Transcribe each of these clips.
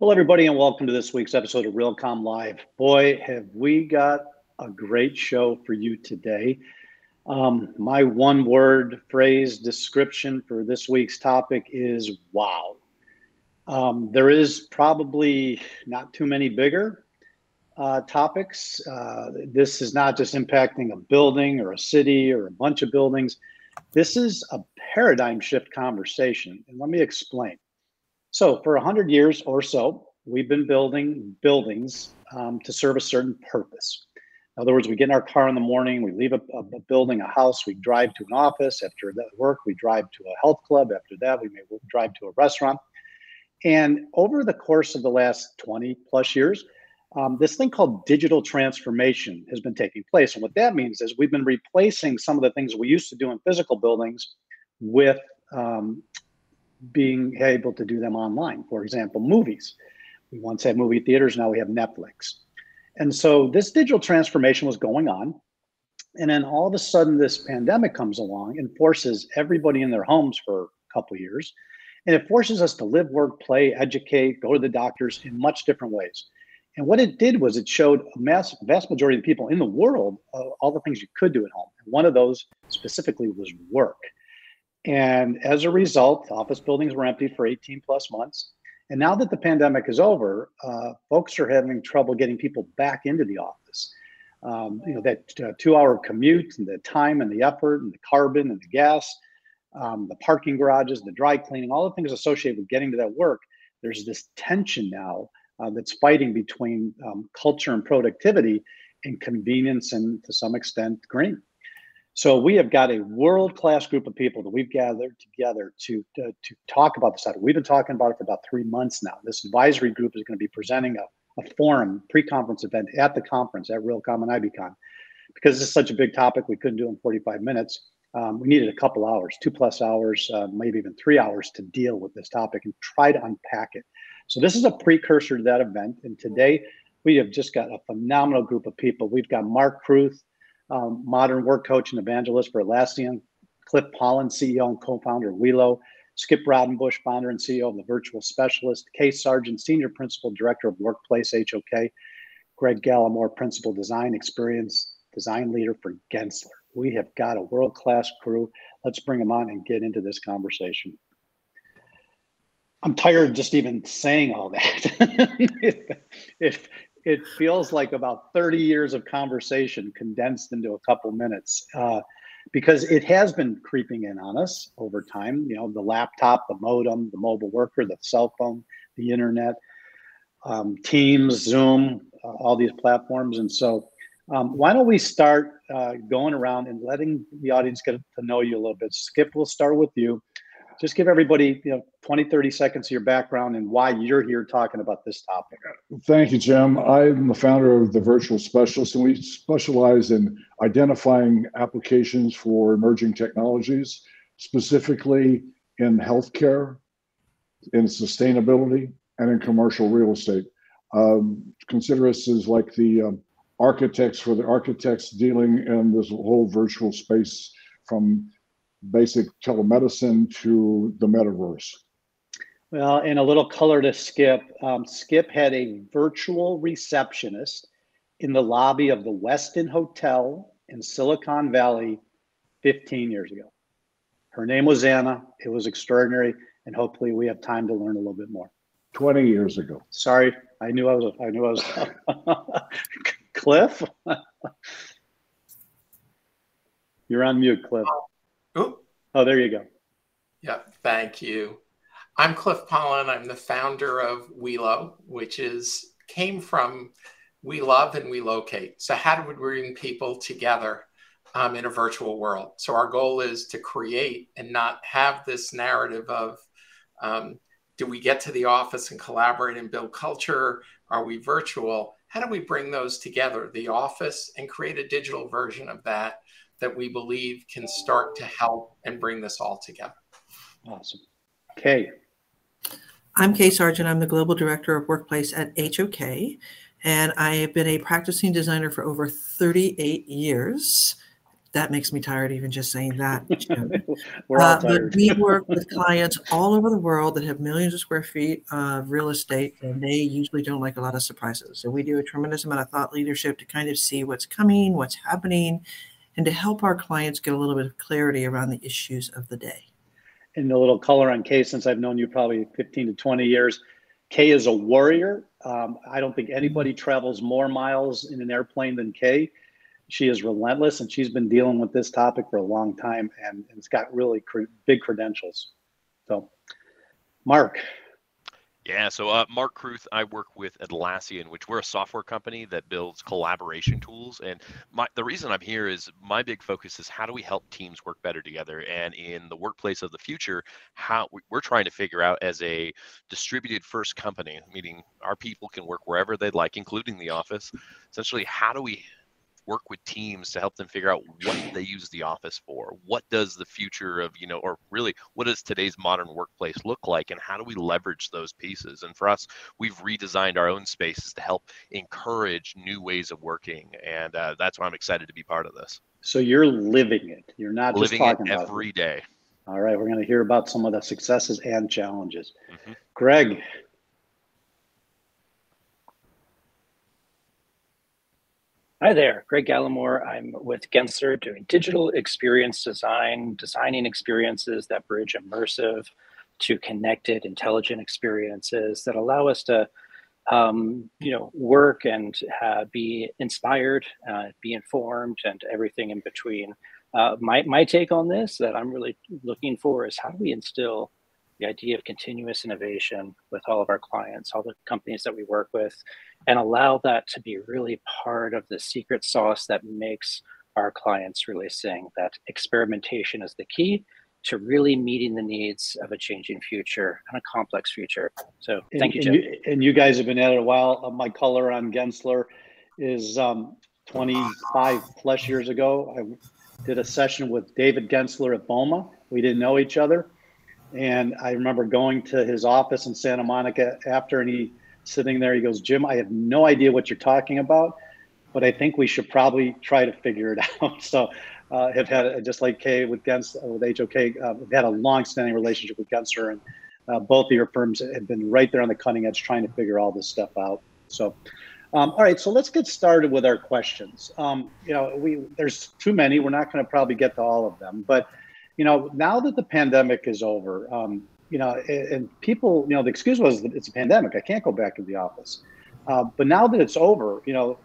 Hello, everybody, and welcome to this week's episode of Realcomm Live. Boy, have we got a great show for you today. Um, my one word phrase description for this week's topic is wow. Um, there is probably not too many bigger uh, topics. Uh, this is not just impacting a building or a city or a bunch of buildings. This is a paradigm shift conversation. And let me explain. So, for 100 years or so, we've been building buildings um, to serve a certain purpose. In other words, we get in our car in the morning, we leave a, a, building, a house, we drive to an office. After that work, we drive to a health club. After that, we may drive to a restaurant. And over the course of the last 20 plus years, um, this thing called digital transformation has been taking place. And what that means is we've been replacing some of the things we used to do in physical buildings with um, being able to do them online. For example, movies. We once had movie theaters, now we have Netflix. And so this digital transformation was going on. And then all of a sudden, this pandemic comes along and forces everybody in their homes for a couple years. And it forces us to live, work, play, educate, go to the doctors in much different ways. And what it did was it showed a mass, vast majority of the people in the world uh, all the things you could do at home. And one of those specifically was work. And as a result, office buildings were empty for 18 plus months. And now that the pandemic is over, uh, folks are having trouble getting people back into the office. Um, you know, that uh, two hour commute and the time and the effort and the carbon and the gas, um, the parking garages, the dry cleaning, all the things associated with getting to that work. There's this tension now uh, that's fighting between um, culture and productivity and convenience and to some extent green. So we have got a world-class group of people that we've gathered together to, to, to talk about this. We've been talking about it for about three months now. This advisory group is going to be presenting a, a forum, pre-conference event at the conference at Realcomm and IBCon. Because this is such a big topic, we couldn't do it in 45 minutes. Um, we needed a couple hours, two plus hours, uh, maybe even three hours to deal with this topic and try to unpack it. So this is a precursor to that event. And today we have just got a phenomenal group of people. We've got Mark Cruth, um, modern work coach and evangelist for Atlassian, Cliff Pollan, CEO and co-founder of Welo, Skip Rodenbush, founder and CEO of the Virtual Specialist, Kay Sargent, Senior Principal Director of Workplace HOK, Greg Gallimore, Principal Design Experience Design Leader for Gensler. We have got a world-class crew. Let's bring them on and get into this conversation. I'm tired of just even saying all that. if, it feels like about 30 years of conversation condensed into a couple minutes uh, because it has been creeping in on us over time you know the laptop the modem the mobile worker the cell phone the internet um, teams zoom uh, all these platforms. And so um, why don't we start uh, going around and letting the audience get to know you a little bit. Skip we'll start with you just give everybody you know 20 30 seconds of your background and why you're here talking about this topic. Thank you jim. I'm the founder of the virtual specialist and we specialize in identifying applications for emerging technologies specifically in healthcare in sustainability and in commercial real estate. Um, consider us as like the um, architects for the architects dealing in this whole virtual space from basic telemedicine to the metaverse. Well, and a little color to Skip. Um, Skip had a virtual receptionist in the lobby of the Westin Hotel in Silicon Valley 15 years ago. Her name was Anna. It was extraordinary, and hopefully, we have time to learn a little bit more. 20 years ago. Sorry, I knew I was. I knew I was. Cliff, you're on mute, Cliff. Oh, oh, there you go. Yep, thank you. I'm Cliff Pollan. I'm the founder of Welo, which is came from we love and we locate. So how do we bring people together um, in a virtual world? So our goal is to create and not have this narrative of um, do we get to the office and collaborate and build culture? Are we virtual? How do we bring those together, the office, and create a digital version of that that we believe can start to help and bring this all together. Awesome. Kay. I'm Kay Sargent. I'm the Global Director of Workplace at HOK, and I have been a practicing designer for over 38 years. That makes me tired even just saying that. We're all uh, tired. we work with clients all over the world that have millions of square feet of real estate, and they usually don't like a lot of surprises. So we do a tremendous amount of thought leadership to kind of see what's coming, what's happening, and to help our clients get a little bit of clarity around the issues of the day. And a little color on Kay, since I've known you probably 15 to 20 years, Kay is a warrior. Um, I don't think anybody travels more miles in an airplane than Kay she is relentless and she's been dealing with this topic for a long time and, and it's got really cre- big credentials. So, Mark. Yeah, so uh, Mark Cruth, I work with Atlassian, which we're a software company that builds collaboration tools. And my, the reason I'm here is my big focus is how do we help teams work better together? And in the workplace of the future, how we're trying to figure out as a distributed first company, meaning our people can work wherever they'd like, including the office. Essentially, how do we work with teams to help them figure out what they use the office for. What does the future of you know or really what does today's modern workplace look like and how do we leverage those pieces? And for us we've redesigned our own spaces to help encourage new ways of working and uh, that's why i'm excited to be part of this. So you're living it. You're not living just talking about it. about every day. All right we're going to hear about some of the successes and challenges. Mm-hmm. greg Hi there, Greg Gallimore. I'm with Gensler doing digital experience design, designing experiences that bridge immersive to connected, intelligent experiences that allow us to, um, you know, work and uh, be inspired, uh, be informed, and everything in between. Uh, my my take on this that I'm really looking for is how do we instill the idea of continuous innovation with all of our clients, all the companies that we work with, and allow that to be really part of the secret sauce that makes our clients really sing that experimentation is the key to really meeting the needs of a changing future and a complex future. So thank and, you, Jim. And you, and you, guys have been at it a while. Uh, my color on Gensler is um, 25 plus years ago. I did a session with David Gensler at BOMA. We didn't know each other. And I remember going to his office in Santa Monica after, and he sitting there, he goes, Jim, I have no idea what you're talking about, but I think we should probably try to figure it out. so, uh, have had just like Kay with Gens uh, with HOK, uh, we've had a long-standing relationship with Gensler, and uh, both of your firms have been right there on the cutting edge, trying to figure all this stuff out. So, um, all right, so let's get started with our questions. Um, you know, we there's too many. We're not going to probably get to all of them, but you know, now that the pandemic is over, um, you know, and, and, people, you know, the excuse was that it's a pandemic. I can't go back to the office. Uh, but now that it's over, you know,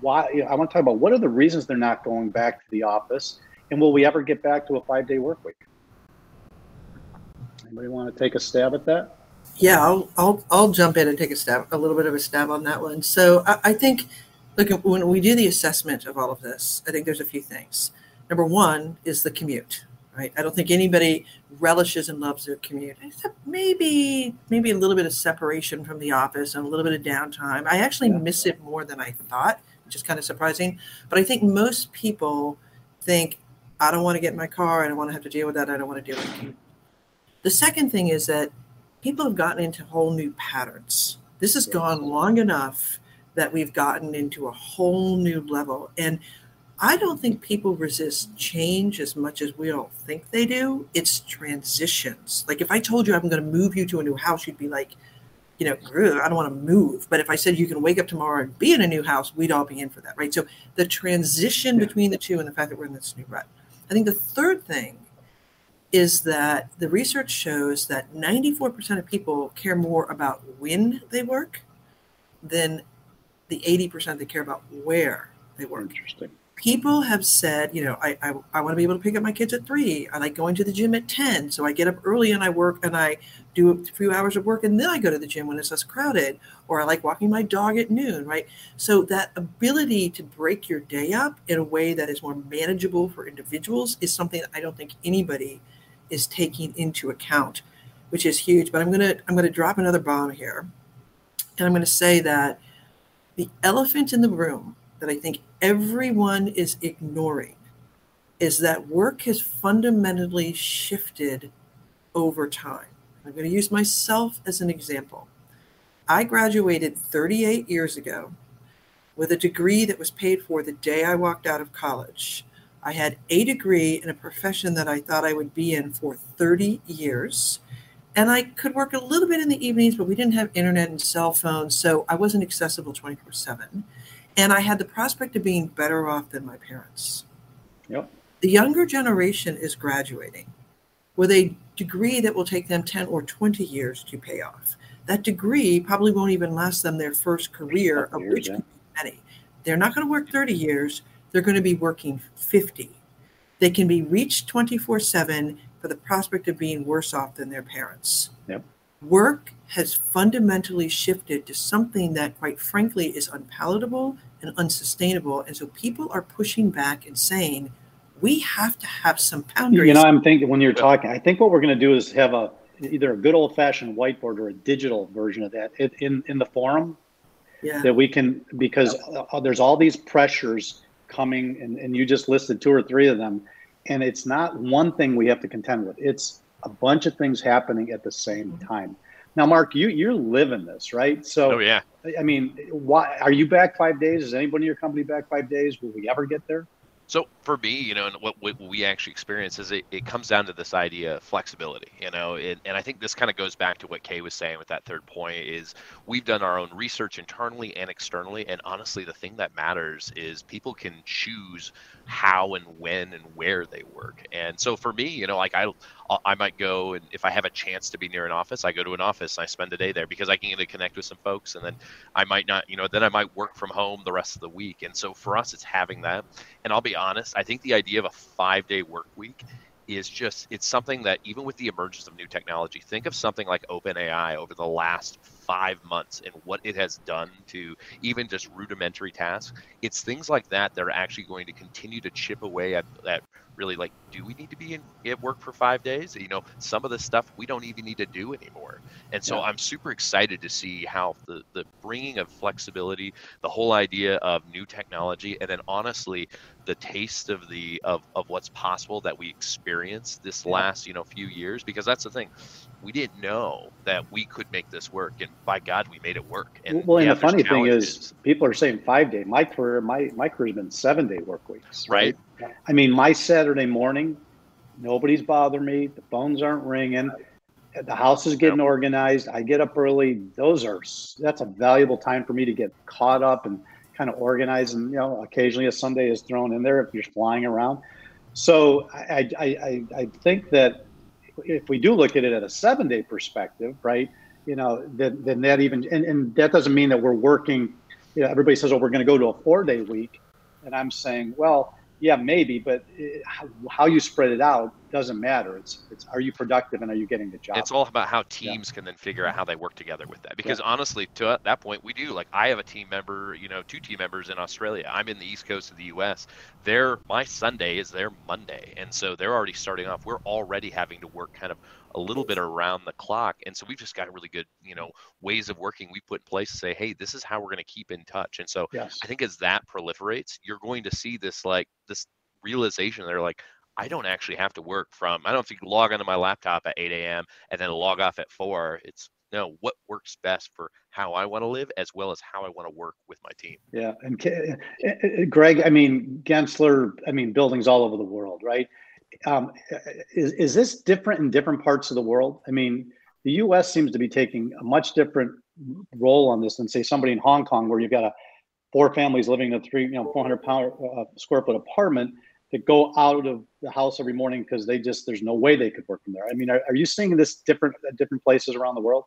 why? You know, I want to talk about what are the reasons they're not going back to the office, and will we ever get back to a five-day work week? Anybody want to take a stab at that? Yeah, I'll I'll I'll jump in and take a stab, a little bit of a stab on that one. So I, I think, look, when we do the assessment of all of this, I think there's a few things. Number one is the commute right? I don't think anybody relishes and loves their commute, except maybe maybe a little bit of separation from the office and a little bit of downtime. I actually yeah. miss it more than I thought, which is kind of surprising. But I think most people think, I don't want to get in my car. I don't want to have to deal with that. I don't want to deal with it. The second thing is that people have gotten into whole new patterns. This has gone long enough that we've gotten into a whole new level. And I don't think people resist change as much as we all think they do. It's transitions. Like if I told you I'm going to move you to a new house, you'd be like, you know, I don't want to move. But if I said you can wake up tomorrow and be in a new house, we'd all be in for that, right? So the transition between the two and the fact that we're in this new rut. I think the third thing is that the research shows that 94% of people care more about when they work than the 80% that care about where they work. Interesting people have said, you know, I, I, I want to be able to pick up my kids at three. I like going to the gym at 10. So I get up early and I work and I do a few hours of work and then I go to the gym when it's less crowded. Or I like walking my dog at noon, right? So that ability to break your day up in a way that is more manageable for individuals is something that I don't think anybody is taking into account, which is huge. But I'm gonna I'm gonna drop another bomb here. And I'm gonna say that the elephant in the room that I think everyone is ignoring is that work has fundamentally shifted over time. I'm going to use myself as an example. I graduated 38 years ago with a degree that was paid for the day I walked out of college. I had a degree in a profession that I thought I would be in for 30 years. And I could work a little bit in the evenings, but we didn't have internet and cell phones. So I wasn't accessible 24 7. And I had the prospect of being better off than my parents. Yep. The younger generation is graduating with a degree that will take them 10 or 20 years to pay off. That degree probably won't even last them their first career, of which yeah. many. They're not going to work 30 years, they're going to be working 50. They can be reached 24 7 for the prospect of being worse off than their parents. Yep. Work has fundamentally shifted to something that, quite frankly, is unpalatable and unsustainable. And so people are pushing back and saying, we have to have some boundaries. You know, I'm thinking when you're talking, I think what we're going to do is have a either a good old fashioned whiteboard or a digital version of that in in the forum. Yeah. That we can because uh, there's all these pressures coming, and, and you just listed two or three of them, and it's not one thing we have to contend with. It's a bunch of things happening at the same mm-hmm. time. Now, Mark, you you're living this, right? So, oh yeah. I mean, why are you back five days? Is anybody in your company back five days? Will we ever get there? So for me, you know, and what, we actually experience is it, it comes down to this idea of flexibility, you know, and, and I think this kind of goes back to what Kay was saying with that third point is we've done our own research internally and externally. And honestly, the thing that matters is people can choose how and when and where they work. And so for me, you know, like I, uh, I might go and if I have a chance to be near an office, I go to an office and I spend a day there because I can get to connect with some folks, and then I might not, you know, then I might work from home the rest of the week. And so for us, it's having that. And I'll be honest, I think the idea of a five day work week is just it's something that even with the emergence of new technology think of something like openai over the last five months and what it has done to even just rudimentary tasks. It's things like that that are actually going to continue to chip away at, at really like do we need to be in at work for five days you know some of the stuff we don't even need to do anymore and so yeah. i'm super excited to see how the the bringing of flexibility the whole idea of new technology and then honestly the taste of the of, of what's possible that we experienced this yeah. last you know few years because that's the thing we didn't know that we could make this work and by god we made it work and well and yeah, the funny thing is people are saying five day my career my my career's been seven day work weeks right, right? i mean my saturday morning nobody's bothering me the phones aren't ringing the house is getting yep. organized i get up early those are that's a valuable time for me to get caught up and kind of organize and you know occasionally a sunday is thrown in there if you're flying around so i i i, I think that if we do look at it at a seven day perspective right you know then, then that even and, and that doesn't mean that we're working you know everybody says oh we're going to go to a four day week. And i'm saying well yeah, maybe, but it, uh, how you spread it out doesn't matter. It's it's are you productive and are you getting the job? It's all about how teams yeah. can then figure out how they work together with that. Because yeah. honestly, to that point, we do. Like I have a team member, you know, two team members in Australia. I'm in the east coast of the U.S. Their my Sunday is their Monday, and so they're already starting off. We're already having to work kind of a little bit around the clock. And so we've just got really good, you know, ways of working we put in place to say, hey, this is how we're going to keep in touch. And so yes. I think as that proliferates, you're going to see this like this realization they're like, I don't actually have to work from, I don't have to log onto my laptop at 8 a.m. and then log off at 4. It's no, what works best for how I want to live as well as how I want to work with my team. Yeah. And eh, eh, Greg, I mean, Gensler, I mean, buildings all over the world, right? um, is, is this different in different parts of the world? I mean, the U.S. seems to be taking a much different role on this than say somebody in Hong Kong, where you've got a four families living in a three, you know, 400 pound, uh, square foot apartment that go out of the house every morning because they just there's no way they could work from there. I mean, are, are you seeing this different at different places around the world?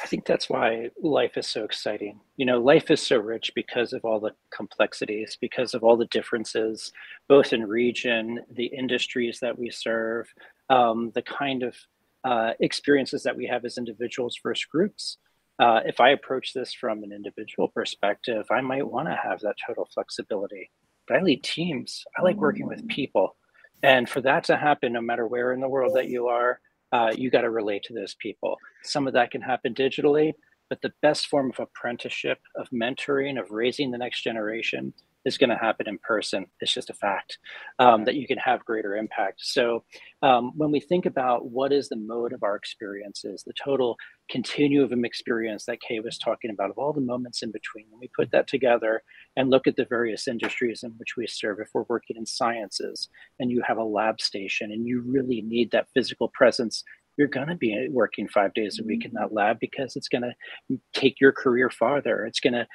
I think that's why life is so exciting. You know, life is so rich because of all the complexities, because of all the differences, both in region, the industries that we serve, um, the kind of uh, experiences that we have as individuals versus groups. Uh, if I approach this from an individual perspective, I might want to have that total flexibility. But I lead teams. I like working with people. And for that to happen, no matter where in the world that you are, uh, you got to relate to those people. Some of that can happen digitally, but the best form of apprenticeship, of mentoring, of raising the next generation is going to happen in person. It's just a fact um, that you can have greater impact. So um, when we think about what is the mode of our experiences, the total continuum experience that Kay was talking about, of all the moments in between, when we put that together and look at the various industries in which we serve, if we're working in sciences and you have a lab station and you really need that physical presence you're going to be working five days a week in that lab because it's going to take your career farther. It's going to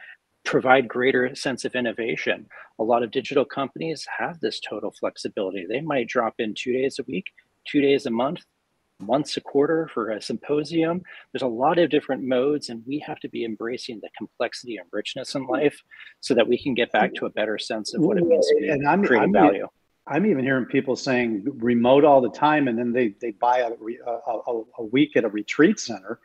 provide greater sense of innovation. A lot of digital companies have this total flexibility. They might drop in two days a week, two days a month, once a quarter for a symposium. There's a lot of different modes, and we have to be embracing the complexity and richness in life so that we can get back to a better sense of what it means to and I'm, creating I'm, value. I'm even hearing people saying remote all the time, and then they they buy a, a, a week at a retreat center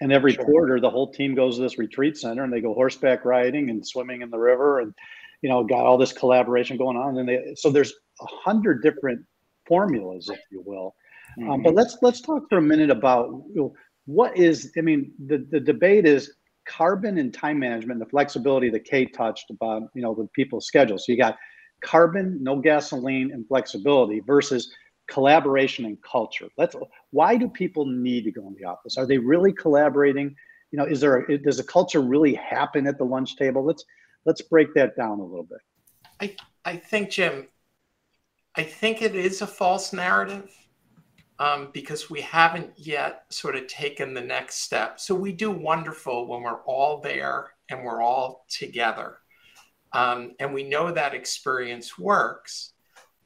and every sure. quarter, the whole team goes to this retreat center and they go horseback riding and swimming in the river, and you know, got all this collaboration going on. And they so there's a hundred different formulas, if you will. Mm-hmm. Um, but let's let's talk for a minute about you know, what is. I mean, the the debate is carbon and time management, and the flexibility that Kate touched about. You know, the people's schedules. So you got carbon, no gasoline, and flexibility versus collaboration and culture. Let's. Why do people need to go in the office? Are they really collaborating? You know, is there a, does a culture really happen at the lunch table? Let's let's break that down a little bit. I I think Jim, I think it is a false narrative um, because we haven't yet sort of taken the next step. So we do wonderful when we're all there and we're all together. Um, and we know that experience works.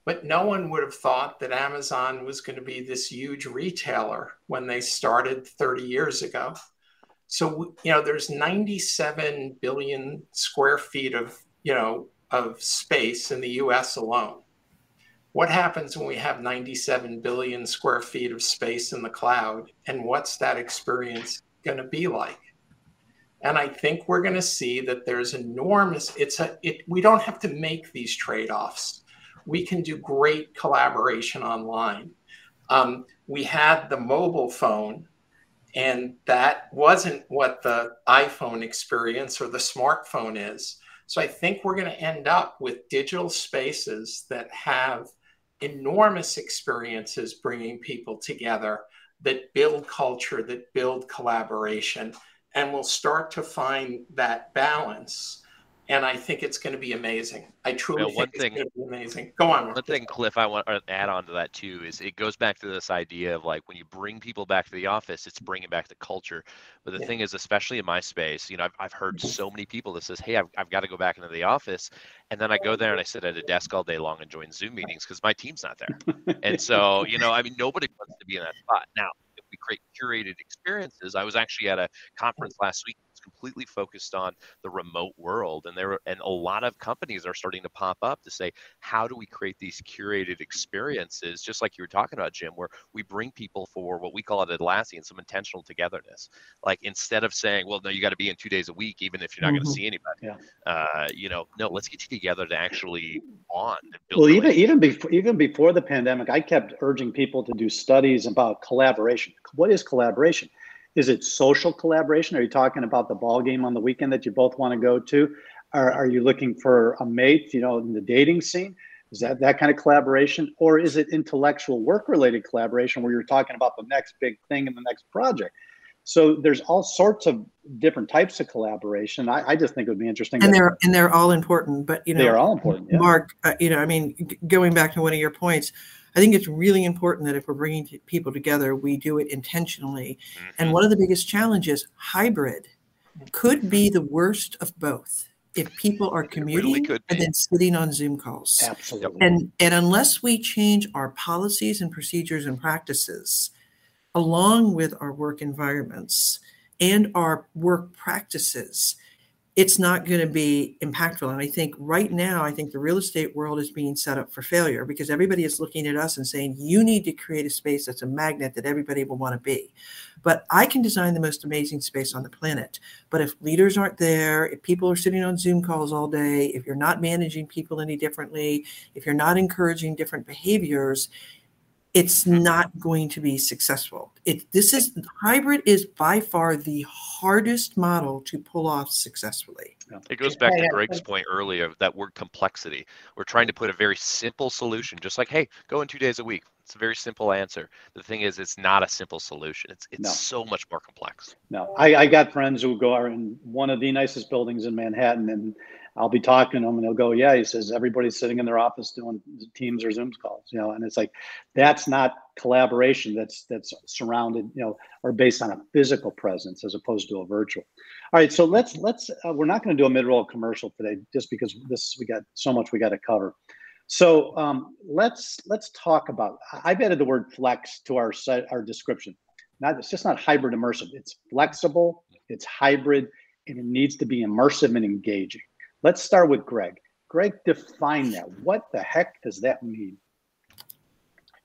But no one would have thought that Amazon was going to be this huge retailer when they started 30 years ago. So, you know, there's 97 billion square feet of, you know, of space in the US alone. What happens when we have 97 billion square feet of space in the cloud? And what's that experience going to be like? And I think we're going to see that there's enormous, it's a, it, we don't have to make these trade offs we can do great collaboration online. Um, we had the mobile phone, and that wasn't what the iPhone experience or the smartphone is. So I think we're going to end up with digital spaces that have enormous experiences bringing people together that build culture, that build collaboration, and we'll start to find that balance and I think it's going to be amazing. I truly think thing, it's going to be amazing. Go on. One thing, Cliff, I want to add on to that too is it goes back to this idea of like when you bring people back to the office, it's bringing back the culture. But the yeah. thing is, especially in my space, you know, I've, I've heard mm-hmm. so many people that says, "Hey, I've, I've got to go back into the office," and then I go there and I sit at a desk all day long and join Zoom meetings because my team's not there. and so, you know, I mean, nobody wants to be in that spot now If we create curated experiences. I was actually at a conference last week completely focused on the remote world and there and a lot of companies are starting to pop up to say how do we create these curated experiences? Just like you were talking about jim where we bring people for what we call at Atlassian some intentional togetherness. Like instead of saying well no you got to be in two days a week even if you're not mm-hmm. going to see anybody yeah. uh, you know no let's get you together to actually bond well even even before even before the pandemic i kept urging people to do studies about collaboration. What is collaboration is it social collaboration? Are you talking about the ball game on the weekend that you both want to go to? Are, are you looking for a mate, you know, in the dating scene? Is that that kind of collaboration? Or is it intellectual work related collaboration where you're talking about the next big thing in the next project? So there's all sorts of different types of collaboration. I, I just think it would be interesting. And they're and they're all important. But you know, they are all important. Yeah. Mark, uh, you know, I mean, g- going back to one of your points, I think it's really important that if we're bringing people together, we do it intentionally. And mm-hmm. one of the biggest challenges, hybrid, could be the worst of both. If people are commuting really and then sitting on Zoom calls, absolutely, and and unless we change our policies and procedures and practices, along with our work environments and our work practices, it's not going to be impactful. And I think right now, I think the real estate world is being set up for failure because everybody is looking at us and saying, you need to create a space that's a magnet that everybody will want to be. But I can design the most amazing space on the planet. But if leaders aren't there, if people are sitting on Zoom calls all day, if you're not managing people any differently, if you're not encouraging different behaviors, it's not going to be successful. It this is hybrid is by far the hardest model to pull off successfully. It goes back to Greg's point earlier that word complexity. We're trying to put a very simple solution, just like, hey, go in two days a week. It's a very simple answer. The thing is, it's not a simple solution. It's it's no. so much more complex. No, I, I got friends who go are in one of the nicest buildings in Manhattan, and I'll be talking to them, and they'll go, "Yeah," he says, "Everybody's sitting in their office doing Teams or Zooms calls," you know, and it's like that's not collaboration. That's that's surrounded, you know, or based on a physical presence as opposed to a virtual. All right, so let's let's uh, we're not going to do a mid-roll commercial today, just because this we got so much we got to cover. So um, let's let's talk about. I've added the word flex to our set, our description. Not it's just not hybrid immersive. It's flexible. It's hybrid, and it needs to be immersive and engaging. Let's start with Greg. Greg, define that. What the heck does that mean?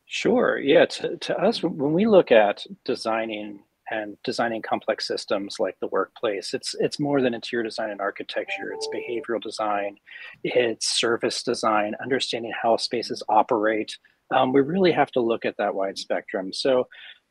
Sure. Yeah. To, to us, when we look at designing and designing complex systems like the workplace. It's it's more than interior design and architecture. It's behavioral design, it's service design, understanding how spaces operate. Um, we really have to look at that wide spectrum. So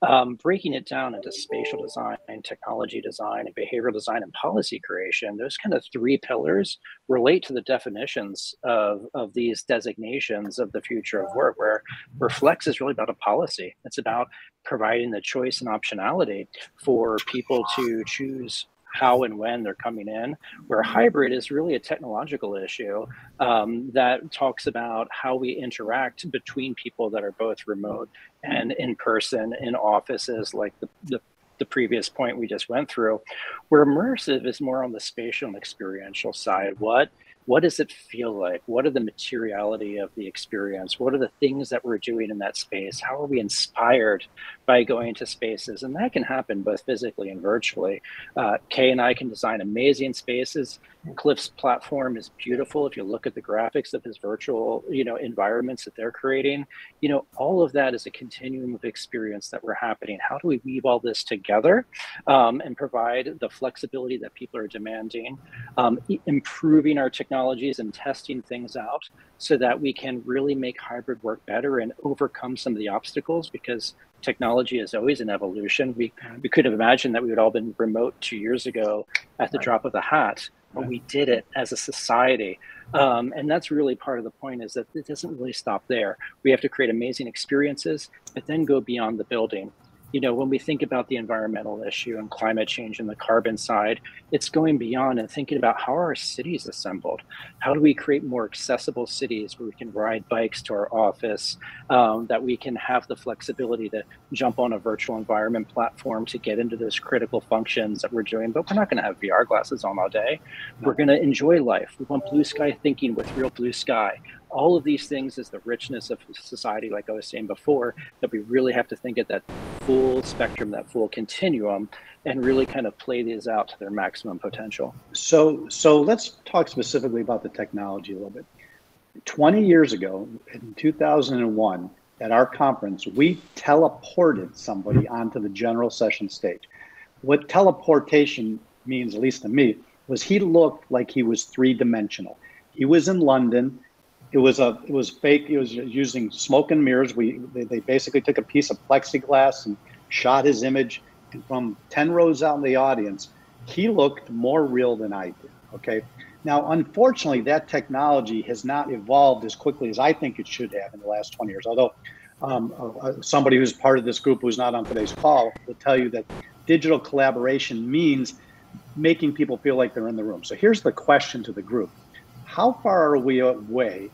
um, breaking it down into spatial design, technology design, and behavioral design and policy creation, those kind of three pillars relate to the definitions of, of these designations of the future of work, where, where Flex is really about a policy. It's about providing the choice and optionality for people to choose how and when they're coming in, where hybrid is really a technological issue um, that talks about how we interact between people that are both remote and in person in offices like the, the the previous point we just went through, where immersive is more on the spatial and experiential side. What what does it feel like? What are the materiality of the experience? What are the things that we're doing in that space? How are we inspired by going to spaces? And that can happen both physically and virtually. Uh, Kay and I can design amazing spaces. Cliff's platform is beautiful. If you look at the graphics of his virtual, you know, environments that they're creating, you know, all of that is a continuum of experience that we're happening. How do we weave all this together um, and provide the flexibility that people are demanding, um, improving our technologies and testing things out so that we can really make hybrid work better and overcome some of the obstacles because technology is always an evolution. We, we could have imagined that we would all been remote two years ago at the right. drop of a hat, but we did it as a society. Um, and that's really part of the point is that it doesn't really stop there. We have to create amazing experiences, but then go beyond the building you know, when we think about the environmental issue and climate change and the carbon side, it's going beyond and thinking about how are our cities assembled? How do we create more accessible cities where we can ride bikes to our office, um, that we can have the flexibility to jump on a virtual environment platform to get into those critical functions that we're doing, but we're not going to have VR glasses on all day. We're going to enjoy life. We want blue sky thinking with real blue sky all of these things is the richness of society, like I was saying before, that we really have to think at that full spectrum, that full continuum, and really kind of play these out to their maximum potential. So, so let's talk specifically about the technology a little bit. 20 years ago, in 2001, at our conference, we teleported somebody onto the general session stage. What teleportation means, at least to me, was he looked like he was three dimensional. He was in London it was a it was fake. It was using smoke and mirrors. We they, they basically took a piece of plexiglass and shot his image, and from ten rows out in the audience, he looked more real than I did. Okay. Now, unfortunately, that technology has not evolved as quickly as I think it should have in the last 20 years. Although um, uh, uh somebody who's part of this group who's not on today's call will tell you that digital collaboration means making people feel like they're in the room. So here's the question to the group How far are we away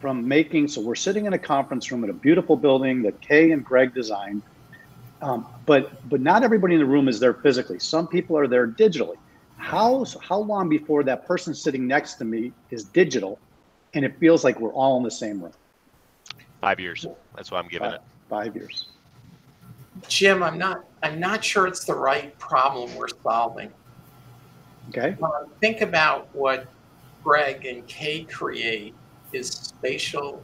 from making so we're sitting in a conference room in a beautiful building that Kay and Greg designed. Um, but but not everybody in the room is there physically. Some people are there digitally. How how long before that person sitting next to me is digital, and it feels like we're all in the same room? Five years. That's what I'm giving five, it. Five years. Jim, I'm not I'm not sure it's the right problem we're solving. Okay. think about what Greg and Kay create is spatial,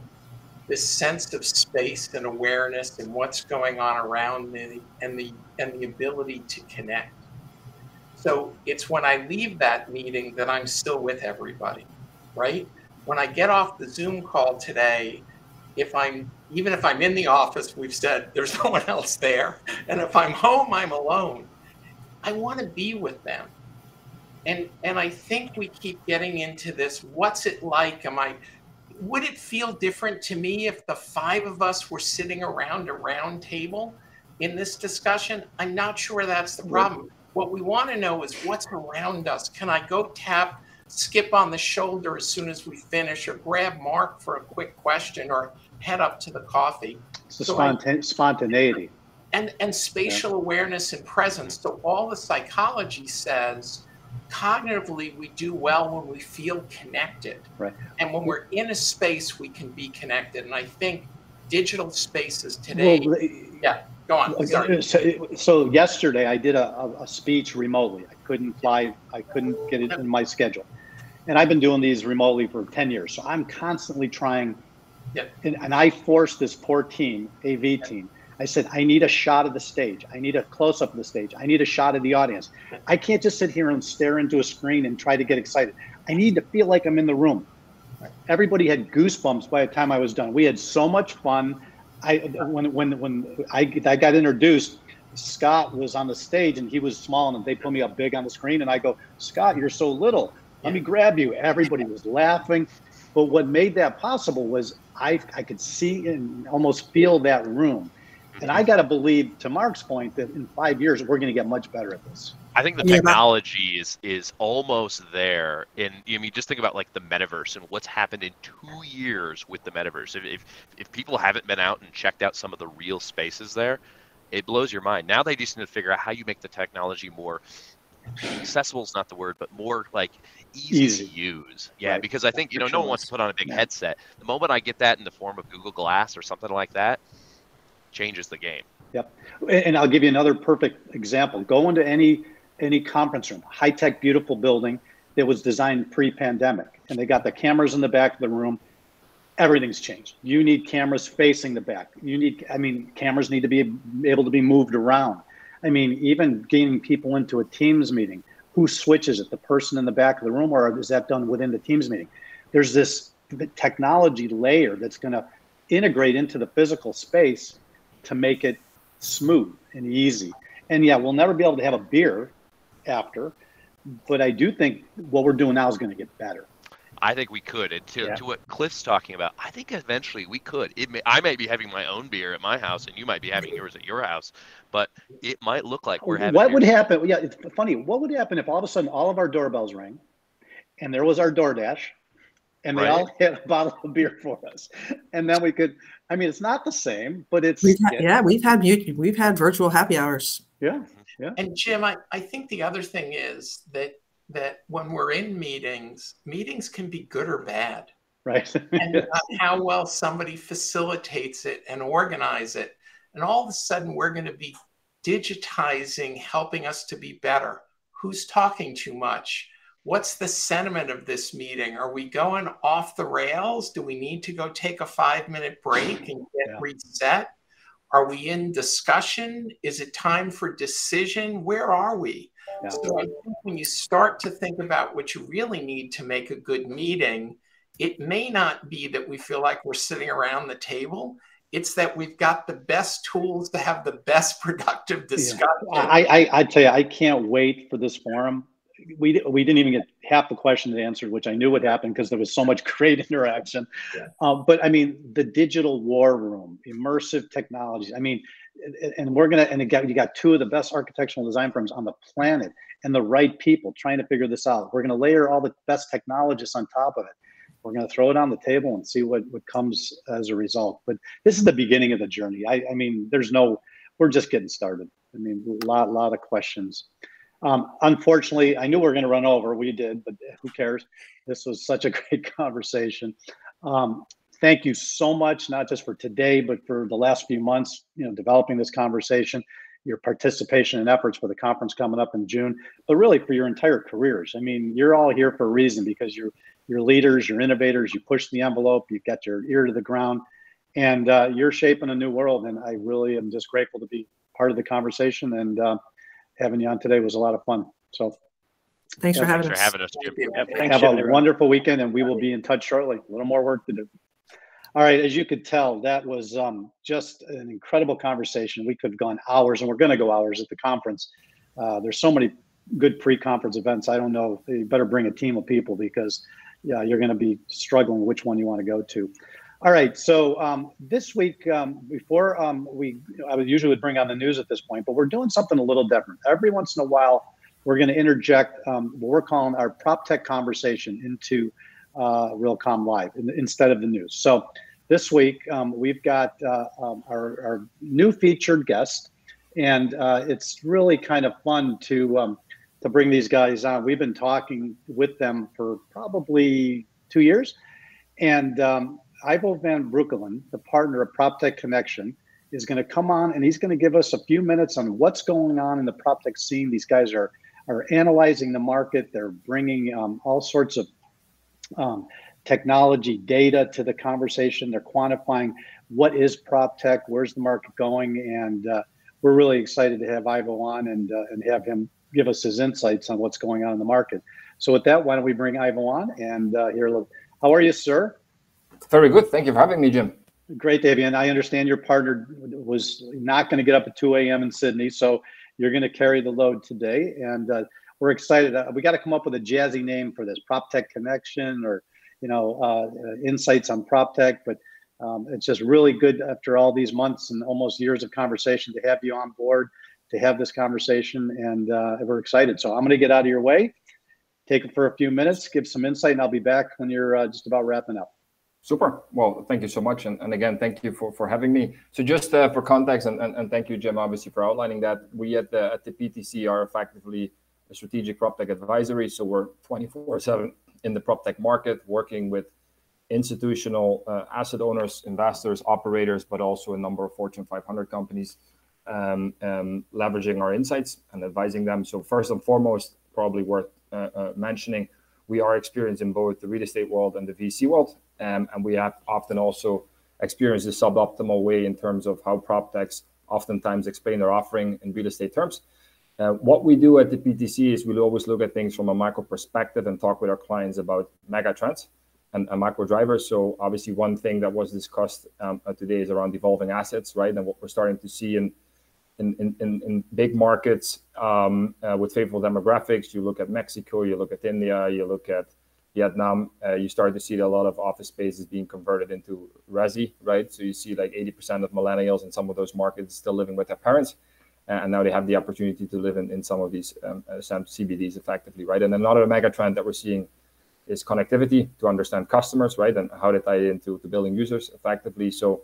this sense of space and awareness and what's going on around me and the and the ability to connect. So it's when I leave that meeting that I'm still with everybody, right? When I get off the Zoom call today, if I'm even if I'm in the office, we've said there's no one else there. And if I'm home, I'm alone. I want to be with them. And and I think we keep getting into this what's it like? Am I would it feel different to me if the five of us were sitting around a round table in this discussion? I'm not sure that's the problem. What we want to know is what's around us. Can I go tap Skip on the shoulder as soon as we finish or grab Mark for a quick question or head up to the coffee? It's the so spontan- I, spontaneity. And, and spatial yeah. awareness and presence. So all the psychology says cognitively we do well when we feel connected. Right. And when we're in a space we can be connected. And i think digital spaces today well, yeah go on. Sorry. Uh, so, uh, so yesterday i did a, a, speech remotely. I couldn't fly i couldn't get it in my schedule. And i've been doing these remotely for 10 years. So i'm constantly trying yeah. and, and i forced this poor team av team I said, I need a shot of the stage. I need a close up of the stage. I need a shot of the audience. I can't just sit here and stare into a screen and try to get excited. I need to feel like I'm in the room. Everybody had goosebumps by the time I was done. We had so much fun. I when when when I, I got introduced, Scott was on the stage and he was small and they put me up big on the screen and I go, Scott, you're so little. Let me grab you. Everybody was laughing. But what made that possible was I I could see and almost feel that room and I got to believe, to Mark's point, that in five years we're going to get much better at this. I think the technology is is almost there. And I mean, just think about like the metaverse and what's happened in two years with the metaverse. If, if if people haven't been out and checked out some of the real spaces there, it blows your mind. Now they just need to figure out how you make the technology more accessible is not the word, but more like easy, easy. to use. Yeah, right. because I think you know no one wants to put on a big yeah. headset. The moment I get that in the form of Google Glass or something like that, changes the game. Yep. And I'll give you another perfect example. Go into any any conference room, high tech, beautiful building that was designed pre pandemic, and they got the cameras in the back of the room. Everything's changed. You need cameras facing the back. You need, I mean, cameras need to be able to be moved around. I mean, even getting people into a Teams meeting, who switches it? The person in the back of the room, or is that done within the Teams meeting? There's this technology layer that's going to integrate into the physical space to make it smooth and easy. And yeah, we'll never be able to have a beer after, but I do think what we're doing now is going to get better. I think we could. And to, yeah. to what Cliff's talking about, I think eventually we could. It may, I might be having my own beer at my house, and you might be having yours at your house, but it might look like we're having. What would happen? Yeah, it's funny. What would happen if all of a sudden all of our doorbells rang, and there was our DoorDash, and they right. all had a bottle of beer for us, and then we could. I mean, it's not the same, but it's we've had, yeah, we've had we've had virtual happy hours. Yeah, yeah. And Jim, I, I think the other thing is that that when we're in meetings, meetings can be good or bad, right? and uh, how well somebody facilitates it and organize it, and all of a sudden we're going to be digitizing, helping us to be better. Who's talking too much? What's the sentiment of this meeting? Are we going off the rails? Do we need to go take a five minute break and get yeah. reset? Are we in discussion? Is it time for decision? Where are we? Yeah. So I think when you start to think about what you really need to make a good meeting, it may not be that we feel like we're sitting around the table. It's that we've got the best tools to have the best productive discussion. Yeah. I, I, I tell you, I can't wait for this forum we we didn't even get half the questions answered, which I knew would happen because there was so much great interaction. Yeah. Um, but I mean, the digital war room, immersive technologies. I mean, and we're gonna and again, you got two of the best architectural design firms on the planet and the right people trying to figure this out. We're gonna layer all the best technologists on top of it. We're gonna throw it on the table and see what what comes as a result. But this is the beginning of the journey. I, I mean, there's no, we're just getting started. I mean, a lot lot of questions. Um, unfortunately, I knew we were going to run over. We did, but who cares? This was such a great conversation. Um, thank you so much, not just for today, but for the last few months, you know, developing this conversation, your participation and efforts for the conference coming up in June, but really for your entire careers. I mean, you're all here for a reason because you're you're leaders, you're innovators, you push the envelope, you've got your ear to the ground, and uh, you're shaping a new world. And I really am just grateful to be part of the conversation and. Uh, having you on today was a lot of fun. So thanks yeah, for having thanks us. For having us, Jim. Have a wonderful weekend, and we will be in touch shortly. A little more work to do. All right, as you could tell, that was um, just an incredible conversation. We could have gone hours, and we're going to go hours at the conference. Uh, there's so many good pre-conference events. I don't know. You better bring a team of people because, yeah, you're going to be struggling which one you want to go to. All right. So um, this week, um, before um, we, I would usually would bring on the news at this point, but we're doing something a little different. Every once in a while, we're going to interject um, what we're calling our prop tech conversation into uh, Realcomm Live in, instead of the news. So this week um, we've got uh, um, our, our, new featured guest, and uh, it's really kind of fun to to bring these guys on. We've been talking with them for probably two years, and Ivo van Breukelen, the partner of PropTech Connection, is going to come on and he's going to give us a few minutes on what's going on in the PropTech scene. These guys are are analyzing the market. They're bringing um, all sorts of um, technology data to the conversation. They're quantifying what is PropTech, where's the market going, and uh, we're really excited to have Ivo on and uh, and have him give us his insights on what's going on in the market. So with that, why don't we bring Ivo on and uh, hear a little. How are you, sir? Very good. Thank you for having me, Jim. Great, Davian. I understand your partner was not going to get up at 2 a.m. in Sydney, so you're going to carry the load today. And uh, we're excited. Uh, we got to come up with a jazzy name for this prop tech connection or, you know, uh, uh, insights on prop tech. But um, it's just really good after all these months and almost years of conversation to have you on board to have this conversation. And uh, we're excited. So I'm going to get out of your way, take it for a few minutes, give some insight, and I'll be back when you're uh, just about wrapping up. Super. Well, thank you so much. And, and again, thank you for, for having me. So just uh, for context, and, and, and, thank you, Jim, obviously, for outlining that, we at the, at the PTC are effectively a strategic prop tech advisory. So we're 24-7 in the prop tech market, working with institutional uh, asset owners, investors, operators, but also a number of Fortune 500 companies, um, um, leveraging our insights and advising them. So first and foremost, probably worth uh, uh mentioning, we are experienced in both the real estate world and the VC world. Um, and we have often also experienced the suboptimal way in terms of how prop techs oftentimes explain their offering in real estate terms. Uh, what we do at the PTC is we always look at things from a macro perspective and talk with our clients about mega trends and, and macro drivers. So obviously, one thing that was discussed um, today is around evolving assets, right? And what we're starting to see in in, in, in big markets um, uh, with favorable demographics. You look at Mexico, you look at India, you look at Vietnam, uh, you start to see a lot of office spaces being converted into resi, right? So you see like 80% of millennials in some of those markets still living with their parents. And now they have the opportunity to live in, in some of these um, uh, CBDs effectively, right? And another mega trend that we're seeing is connectivity to understand customers, right? And how they tie into to building users effectively. So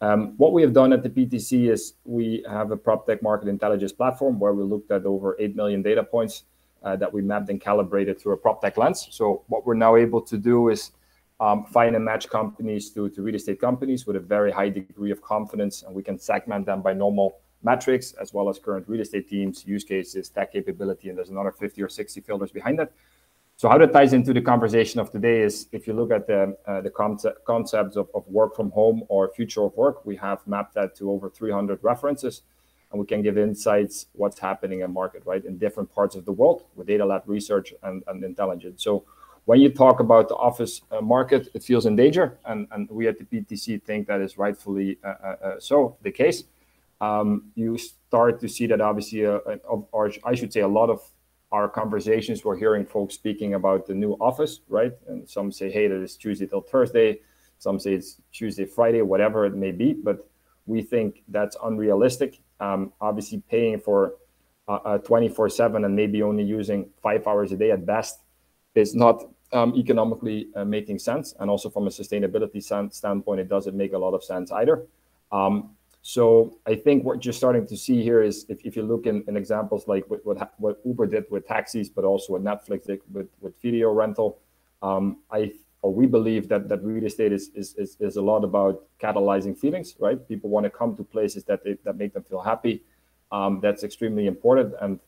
um, what we have done at the PTC is we have a prop tech market intelligence platform where we looked at over 8 million data points uh, that we mapped and calibrated through a prop tech lens. So what we're now able to do is um, find and match companies to, to real estate companies with a very high degree of confidence, and we can segment them by normal metrics as well as current real estate teams, use cases, tech capability, and there's another 50 or 60 filters behind that. So how that ties into the conversation of today is if you look at the uh, the concept, concepts of, of work from home or future of work, we have mapped that to over 300 references and we can give insights what's happening in market, right, in different parts of the world with data lab research and, and intelligence. So when you talk about the office uh, market, it feels in danger, and, and we at the PTC think that is rightfully uh, uh, uh, so the case. Um, you start to see that obviously, uh, or I should say, a lot of our conversations, we're hearing folks speaking about the new office, right? And some say, hey, that is Tuesday till Thursday. Some say it's Tuesday, Friday, whatever it may be. But we think that's unrealistic um, obviously paying for uh, 24 7 and maybe only using five hours a day at best is not um, economically uh, making sense. And also from a sustainability standpoint, it doesn't make a lot of sense either. Um, so I think what you're starting to see here is if, if you look in, in examples like what, what, what, Uber did with taxis, but also what Netflix did with, with video rental, um, I or we believe that that real estate is is is, is a lot about catalyzing feelings, right? People want to come to places that they, that make them feel happy. Um, that's extremely important, and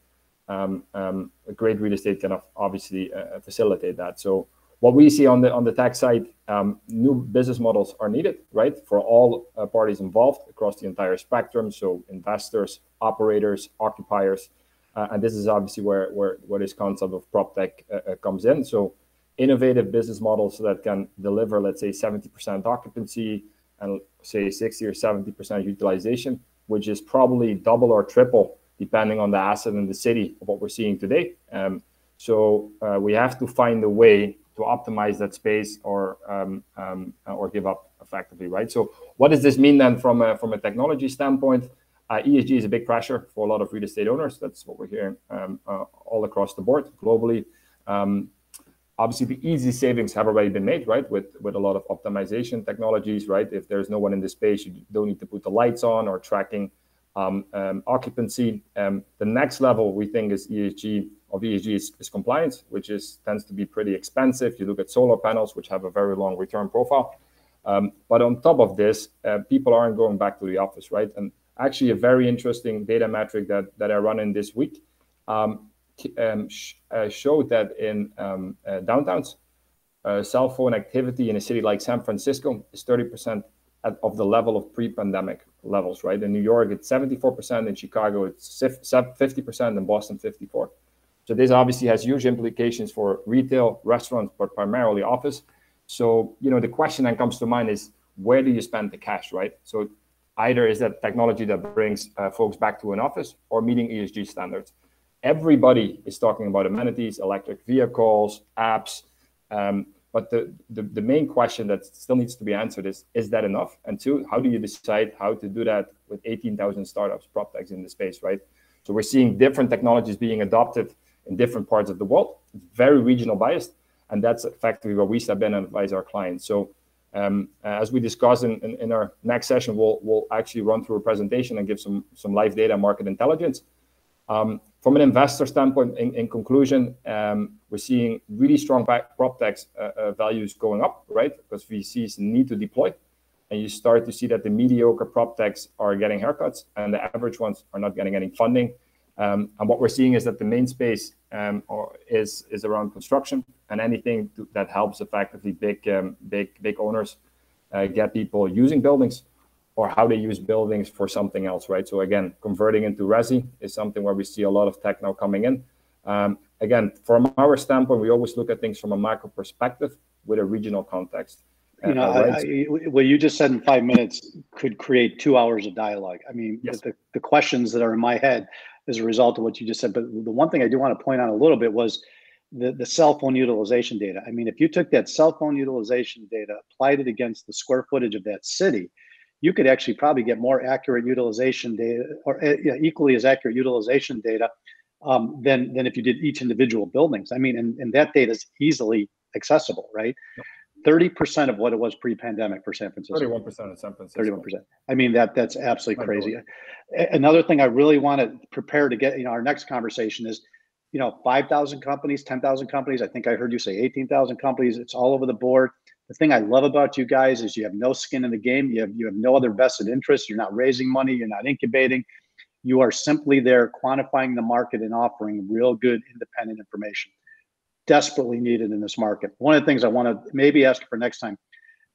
um, um, a great real estate can obviously uh, facilitate that. So what we see on the on the tech side, um, new business models are needed, right, for all uh, parties involved across the entire spectrum. So investors, operators, occupiers, uh, and this is obviously where where where this concept of prop tech uh, uh, comes in. So innovative business models that can deliver, let's say, 70% occupancy and say 60 or 70% utilization, which is probably double or triple depending on the asset and the city of what we're seeing today. Um, so uh, we have to find a way to optimize that space or um, um, or give up effectively, right? So what does this mean then from a, from a technology standpoint? Uh, ESG is a big pressure for a lot of real estate owners. That's what we're hearing um, uh, all across the board globally. Um, obviously, the easy savings have already been made, right? With with a lot of optimization technologies, right? If there's no one in the space, you don't need to put the lights on or tracking um, um occupancy. Um, the next level we think is ESG of ESG is, is compliance, which is tends to be pretty expensive. You look at solar panels, which have a very long return profile. Um, but on top of this, uh, people aren't going back to the office, right? And actually, a very interesting data metric that, that I run in this week um, um, sh- uh, showed that in um, uh, downtowns, uh, cell phone activity in a city like San Francisco is 30% at, of the level of pre pandemic levels, right? In New York, it's 74%, in Chicago, it's 50%, in Boston, 54 so this obviously has huge implications for retail, restaurants, but primarily office. So, you know, the question that comes to mind is where do you spend the cash, right? So either is that technology that brings uh, folks back to an office or meeting ESG standards. Everybody is talking about amenities, electric vehicles, apps. Um, but the, the, the main question that still needs to be answered is, is that enough? And two, how do you decide how to do that with 18,000 startups, prop techs in the space, right? So we're seeing different technologies being adopted in different parts of the world. It's very regional biased, and that's effectively where we step in and advise our clients. So um, as we discuss in, in, in, our next session, we'll, we'll actually run through a presentation and give some, some live data market intelligence. Um, from an investor standpoint, in, conclusion, um, we're seeing really strong prop techs uh, uh, values going up, right? Because VCs need to deploy. And you start to see that the mediocre prop techs are getting haircuts and the average ones are not getting any funding. Um, and what we're seeing is that the main space is is around construction and anything that helps effectively big big big owners uh, get people using buildings or how they use buildings for something else, right? So again, converting into resi is something where we see a lot of tech now coming in. Um, again, from our standpoint, we always look at things from a macro perspective with a regional context. You know, uh, right? I, I, what you just said in five minutes could create two hours of dialogue. I mean, yes. the, the questions that are in my head as a result of what you just said. But the one thing I do want to point out a little bit was the, the cell phone utilization data. I mean, if you took that cell phone utilization data, applied it against the square footage of that city, you could actually probably get more accurate utilization data or uh, yeah, equally as accurate utilization data um, than, than if you did each individual buildings. I mean, and, and that data is easily accessible, right? Yep. 30% of what it was pre-pandemic for San Francisco. 31% of San Francisco. 31%. I mean, that that's absolutely crazy. Another thing I really want to prepare to get, you know, our next conversation is, you know, 5,000 companies, 10,000 companies. I think I heard you say 18,000 companies. It's all over the board. The thing I love about you guys is you have no skin in the game. You have you have no other vested interest. You're not raising money. You're not incubating. You are simply there quantifying the market and offering real good independent information desperately needed in this market. One of the things I want to maybe ask for next time,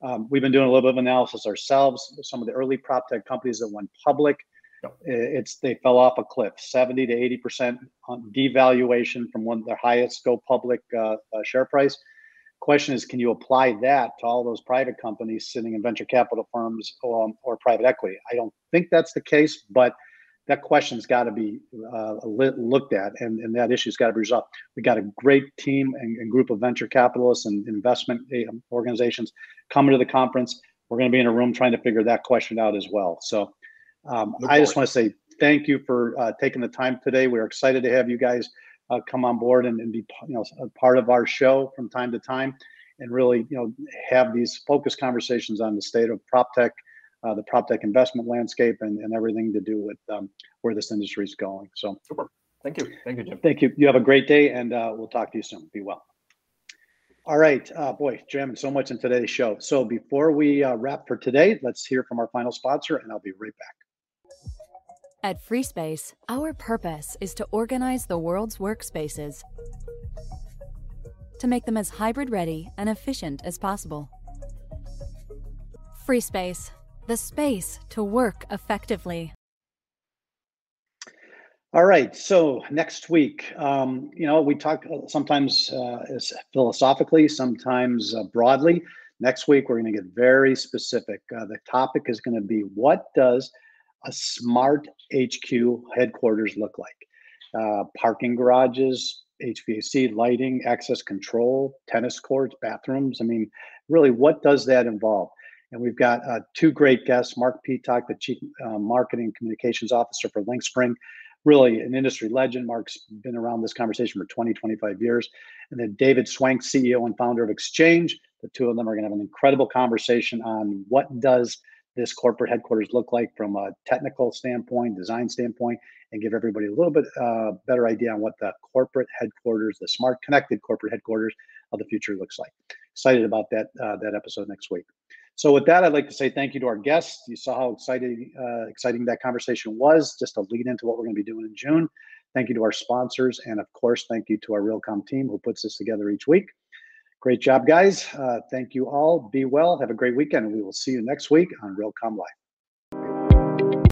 um, we've been doing a little bit of analysis ourselves. Some of the early prop tech companies that went public, yep. it's they fell off a cliff. Seventy to eighty percent devaluation from one of their highest go public uh, uh, share price. Question is, can you apply that to all those private companies sitting in venture capital firms um, or private equity? I don't think that's the case, but that question's got to be uh, looked at and, and that issue's got to be resolved. We got a great team and, and group of venture capitalists and investment um, organizations coming to the conference. We're going to be in a room trying to figure that question out as well. So um, I just want to say thank you for uh, taking the time today. We're excited to have you guys uh, come on board and, and be you know a part of our show from time to time and really you know have these focused conversations on the state of prop tech uh, the prop tech investment landscape and, and everything to do with um, where this industry is going. So, super. Thank you. Thank you, Jim. Thank you. You have a great day, and uh, we'll talk to you soon. Be well. All right, uh, boy, Jim, so much in today's show. So before we uh, wrap for today, let's hear from our final sponsor, and I'll be right back. At FreeSpace, our purpose is to organize the world's workspaces to make them as hybrid ready and efficient as possible. FreeSpace the space to work effectively. All right. So next week, um, you know, we talk sometimes uh, philosophically, sometimes uh, broadly. Next week, we're going to get very specific. Uh, the topic is going to be what does a smart HQ headquarters look like? Uh, parking garages, HVAC, lighting, access control, tennis courts, bathrooms. I mean, really, what does that involve? And we've got uh, two great guests Marc Petock, the Chief uh, Marketing Communications Officer for Lynxspring, really an industry legend. Mark's been around this conversation for 20, 25 years. And then David Swank, CEO and founder of Exchange. The two of them are going to have an incredible conversation on what does this corporate headquarters look like from a technical standpoint, design standpoint, and give everybody a little bit uh, better idea on what the corporate headquarters, the smart connected corporate headquarters of the future looks like. Excited about that uh, that episode next week. So with that, I'd like to say thank you to our guests. You saw how exciting uh, exciting that conversation was, just to lead into what we're going to be doing in June. Thank you to our sponsors, and of course, thank you to our Realcomm team who puts this together each week. Great job, guys. Uh, thank you all. Be well. Have a great weekend. We will see you next week on Realcomm Live.